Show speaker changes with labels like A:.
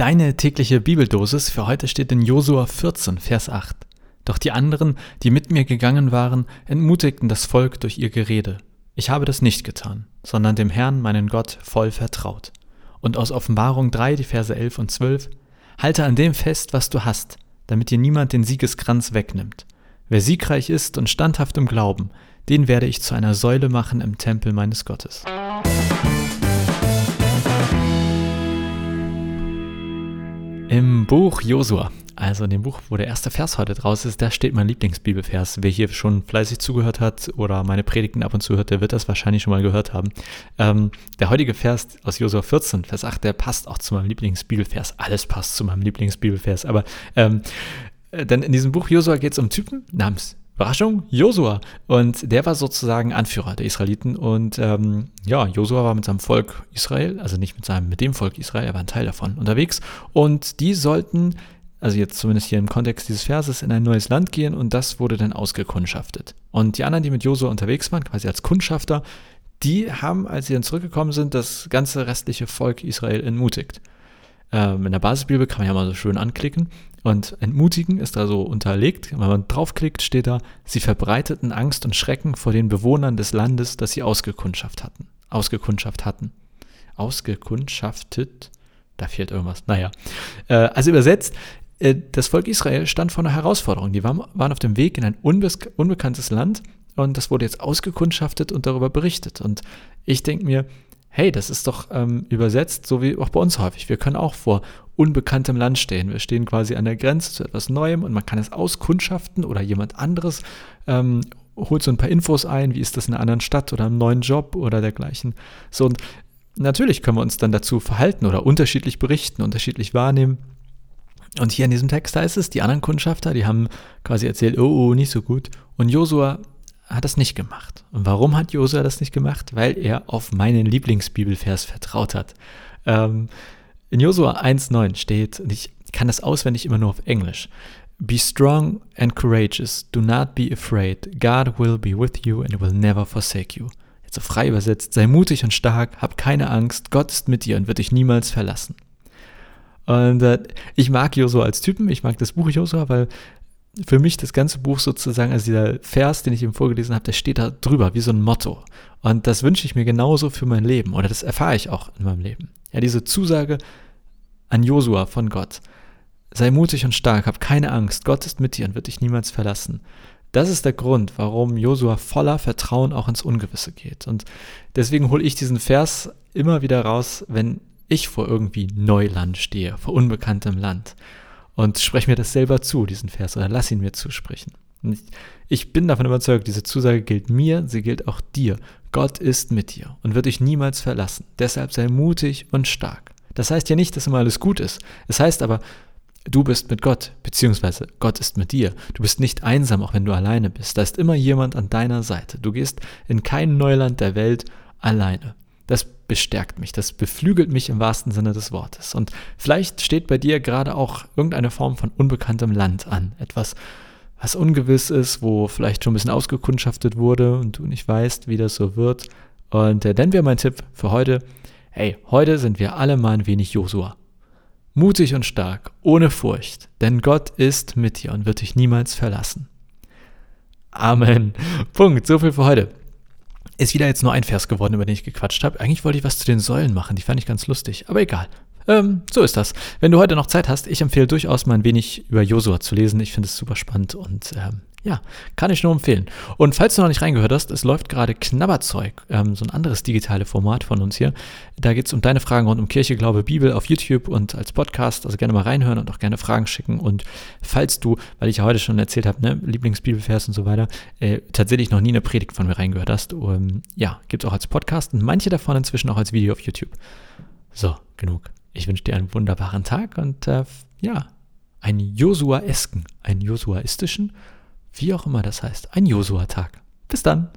A: Deine tägliche Bibeldosis für heute steht in Josua 14, Vers 8. Doch die anderen, die mit mir gegangen waren, entmutigten das Volk durch ihr Gerede. Ich habe das nicht getan, sondern dem Herrn, meinen Gott, voll vertraut. Und aus Offenbarung 3, die Verse 11 und 12, Halte an dem fest, was du hast, damit dir niemand den Siegeskranz wegnimmt. Wer siegreich ist und standhaft im Glauben, den werde ich zu einer Säule machen im Tempel meines Gottes. Im Buch Josua, also in dem Buch, wo der erste Vers heute draus ist, da steht mein Lieblingsbibelvers. Wer hier schon fleißig zugehört hat oder meine Predigten ab und zu hört, der wird das wahrscheinlich schon mal gehört haben. Ähm, der heutige Vers aus Josua 14, Vers 8, der passt auch zu meinem Lieblingsbibelvers. Alles passt zu meinem Lieblingsbibelvers. Aber ähm, äh, denn in diesem Buch Josua geht es um Typen namens Überraschung, Josua. Und der war sozusagen Anführer der Israeliten. Und ähm, ja, Josua war mit seinem Volk Israel, also nicht mit seinem, mit dem Volk Israel, er war ein Teil davon unterwegs. Und die sollten, also jetzt zumindest hier im Kontext dieses Verses, in ein neues Land gehen und das wurde dann ausgekundschaftet. Und die anderen, die mit Josua unterwegs waren, quasi als Kundschafter, die haben, als sie dann zurückgekommen sind, das ganze restliche Volk Israel entmutigt. Ähm, in der Basisbibel kann man ja mal so schön anklicken. Und entmutigen ist da so unterlegt. Wenn man draufklickt, steht da, sie verbreiteten Angst und Schrecken vor den Bewohnern des Landes, das sie ausgekundschaft hatten. Ausgekundschaft hatten. Ausgekundschaftet. Da fehlt irgendwas. Naja. Äh, also übersetzt, äh, das Volk Israel stand vor einer Herausforderung. Die waren, waren auf dem Weg in ein unbekanntes Land und das wurde jetzt ausgekundschaftet und darüber berichtet. Und ich denke mir, hey, das ist doch ähm, übersetzt, so wie auch bei uns häufig. Wir können auch vor unbekanntem Land stehen. Wir stehen quasi an der Grenze zu etwas Neuem und man kann es auskundschaften oder jemand anderes ähm, holt so ein paar Infos ein, wie ist das in einer anderen Stadt oder einem neuen Job oder dergleichen. So und natürlich können wir uns dann dazu verhalten oder unterschiedlich berichten, unterschiedlich wahrnehmen. Und hier in diesem Text ist es, die anderen Kundschafter, die haben quasi erzählt, oh, oh, nicht so gut. Und Josua hat das nicht gemacht. Und warum hat Josua das nicht gemacht? Weil er auf meinen Lieblingsbibelvers vertraut hat. Ähm, in Josua 1,9 steht, und ich kann das auswendig immer nur auf Englisch, Be strong and courageous, do not be afraid, God will be with you and will never forsake you. Jetzt so frei übersetzt, sei mutig und stark, hab keine Angst, Gott ist mit dir und wird dich niemals verlassen. Und äh, ich mag Josua als Typen, ich mag das Buch Josua, weil für mich das ganze Buch sozusagen, also dieser Vers, den ich ihm vorgelesen habe, der steht da drüber, wie so ein Motto. Und das wünsche ich mir genauso für mein Leben oder das erfahre ich auch in meinem Leben. Ja, diese Zusage an Josua von Gott. Sei mutig und stark, hab keine Angst, Gott ist mit dir und wird dich niemals verlassen. Das ist der Grund, warum Josua voller Vertrauen auch ins Ungewisse geht. Und deswegen hole ich diesen Vers immer wieder raus, wenn ich vor irgendwie Neuland stehe, vor unbekanntem Land und spreche mir das selber zu, diesen Vers, oder lass ihn mir zusprechen. Ich, ich bin davon überzeugt, diese Zusage gilt mir, sie gilt auch dir. Gott ist mit dir und wird dich niemals verlassen. Deshalb sei mutig und stark. Das heißt ja nicht, dass immer alles gut ist. Es heißt aber, du bist mit Gott, beziehungsweise Gott ist mit dir. Du bist nicht einsam, auch wenn du alleine bist. Da ist immer jemand an deiner Seite. Du gehst in kein Neuland der Welt alleine das bestärkt mich, das beflügelt mich im wahrsten Sinne des Wortes. Und vielleicht steht bei dir gerade auch irgendeine Form von unbekanntem Land an. Etwas, was ungewiss ist, wo vielleicht schon ein bisschen ausgekundschaftet wurde und du nicht weißt, wie das so wird. Und äh, dann wäre mein Tipp für heute, hey, heute sind wir alle mal ein wenig Josua. Mutig und stark, ohne Furcht, denn Gott ist mit dir und wird dich niemals verlassen. Amen. Punkt. So viel für heute. Ist wieder jetzt nur ein Vers geworden, über den ich gequatscht habe. Eigentlich wollte ich was zu den Säulen machen, die fand ich ganz lustig, aber egal. Ähm, so ist das. Wenn du heute noch Zeit hast, ich empfehle durchaus mal ein wenig über Josua zu lesen. Ich finde es super spannend und ähm, ja, kann ich nur empfehlen. Und falls du noch nicht reingehört hast, es läuft gerade Knabberzeug, ähm, so ein anderes digitale Format von uns hier. Da geht es um deine Fragen rund um Kirche, Glaube, Bibel auf YouTube und als Podcast. Also gerne mal reinhören und auch gerne Fragen schicken. Und falls du, weil ich ja heute schon erzählt habe, ne, Lieblingsbibelvers und so weiter, äh, tatsächlich noch nie eine Predigt von mir reingehört hast, um, ja, gibt es auch als Podcast und manche davon inzwischen auch als Video auf YouTube. So, genug. Ich wünsche dir einen wunderbaren Tag und äh, ja, einen Josua-esken, einen Josuaistischen wie auch immer das heißt, ein Josua-Tag. Bis dann.